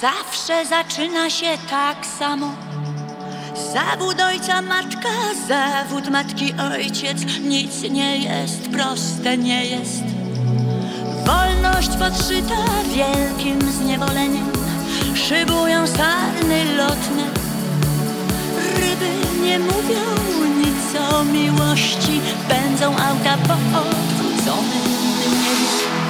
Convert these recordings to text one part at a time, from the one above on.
Zawsze zaczyna się tak samo. Zawód ojca matka, zawód matki ojciec. Nic nie jest proste, nie jest. Wolność podszyta wielkim zniewoleniem. Szybują sarny lotne. Ryby nie mówią nic o miłości. Pędzą auta po odwróconym niebie.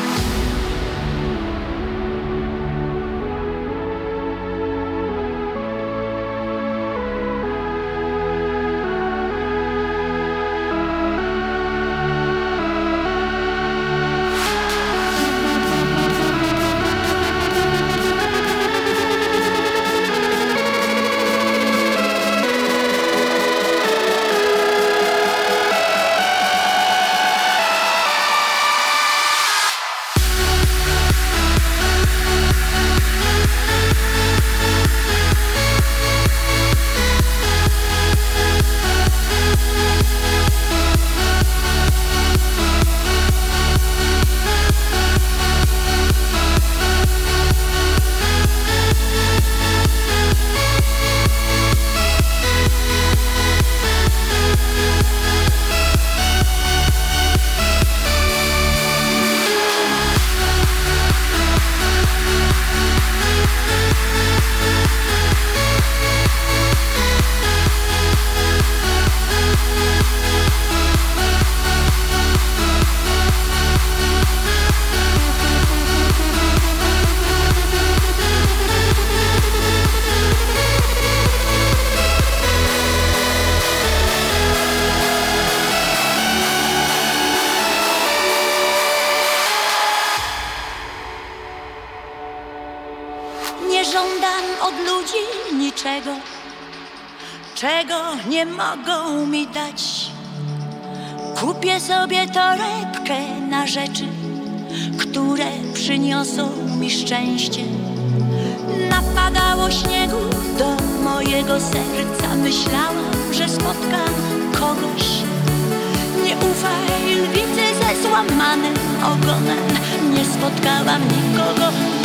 Szczęście. Napadało śniegu do mojego serca, myślałam, że spotkam kogoś. Nie ufaj lwicy ze złamanym ogonem, nie spotkałam nikogo, nikogo.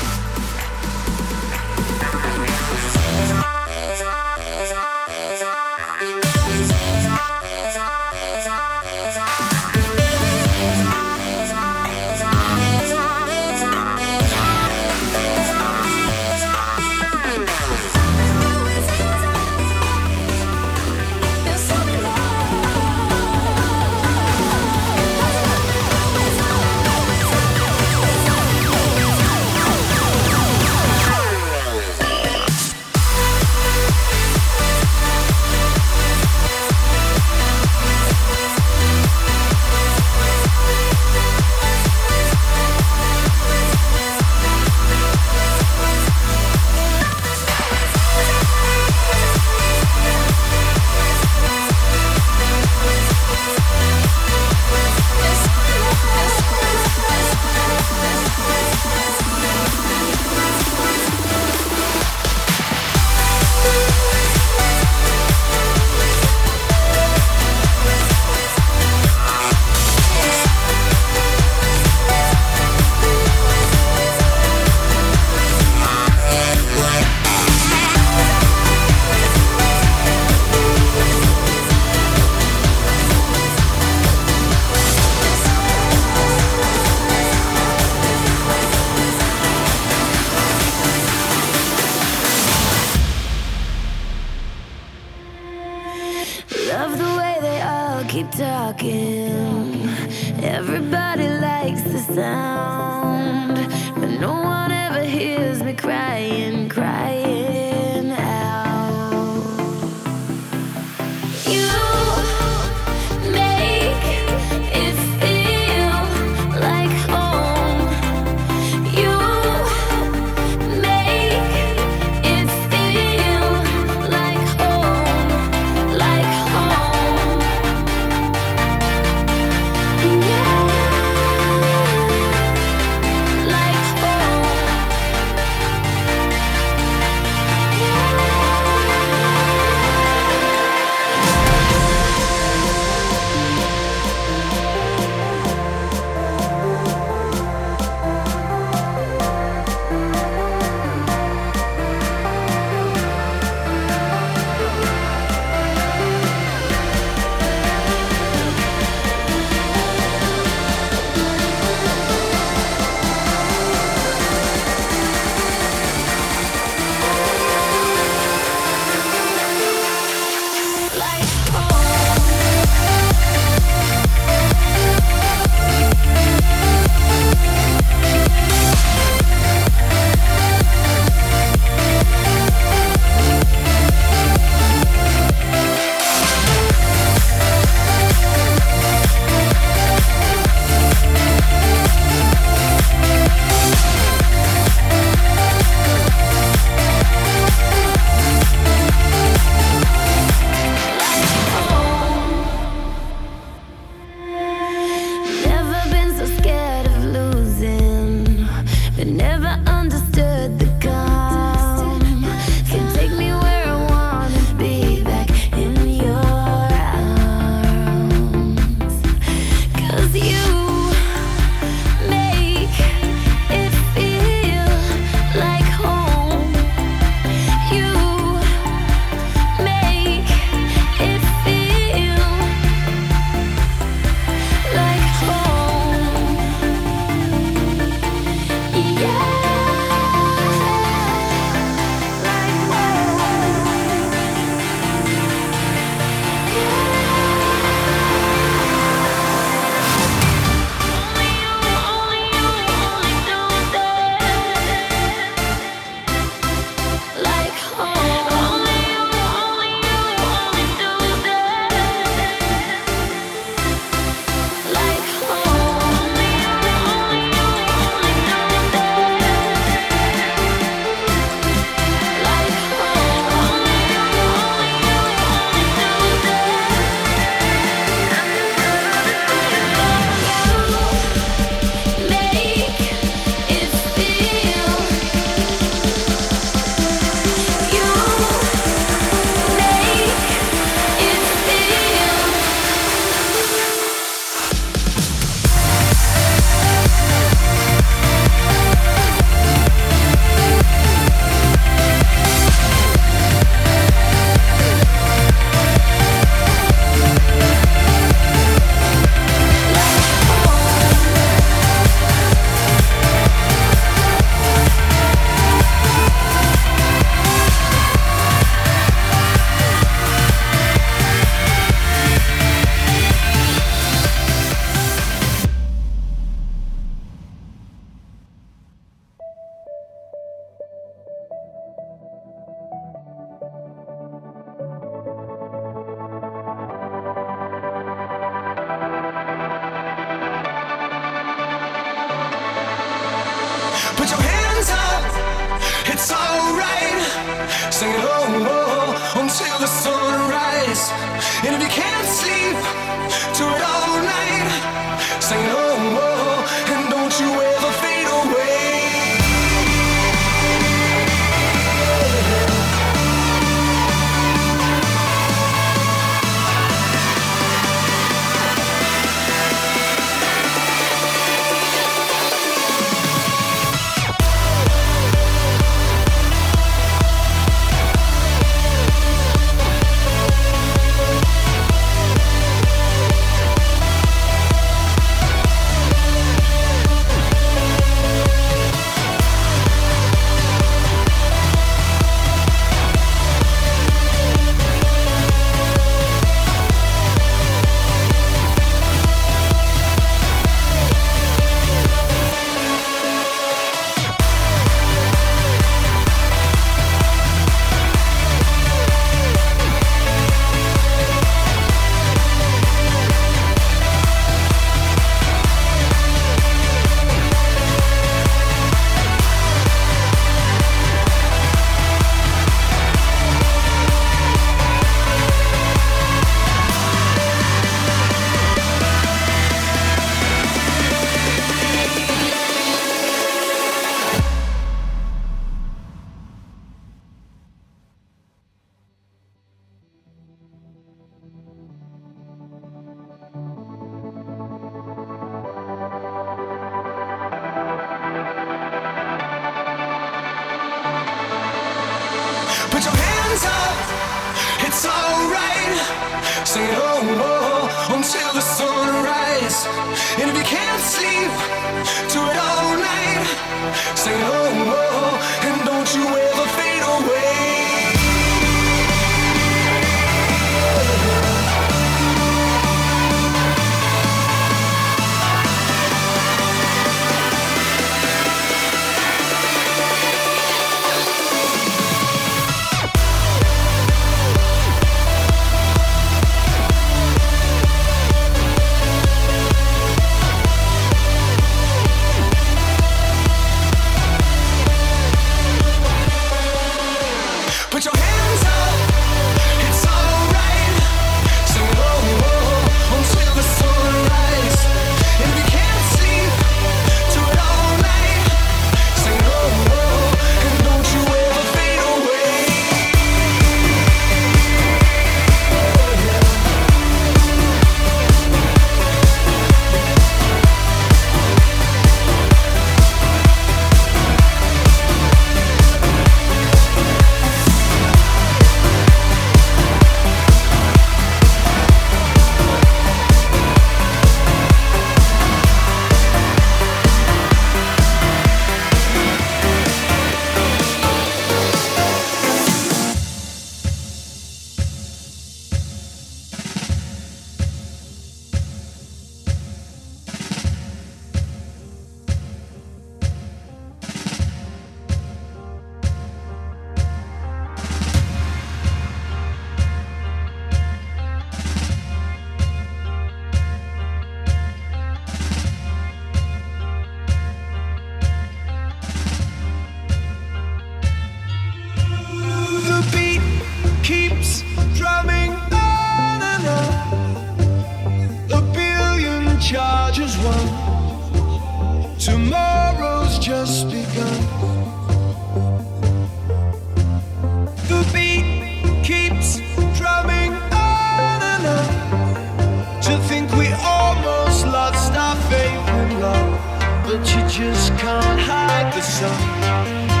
love, but you just can't hide the sun.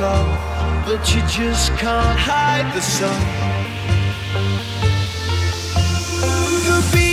love, but you just can't hide the sun. The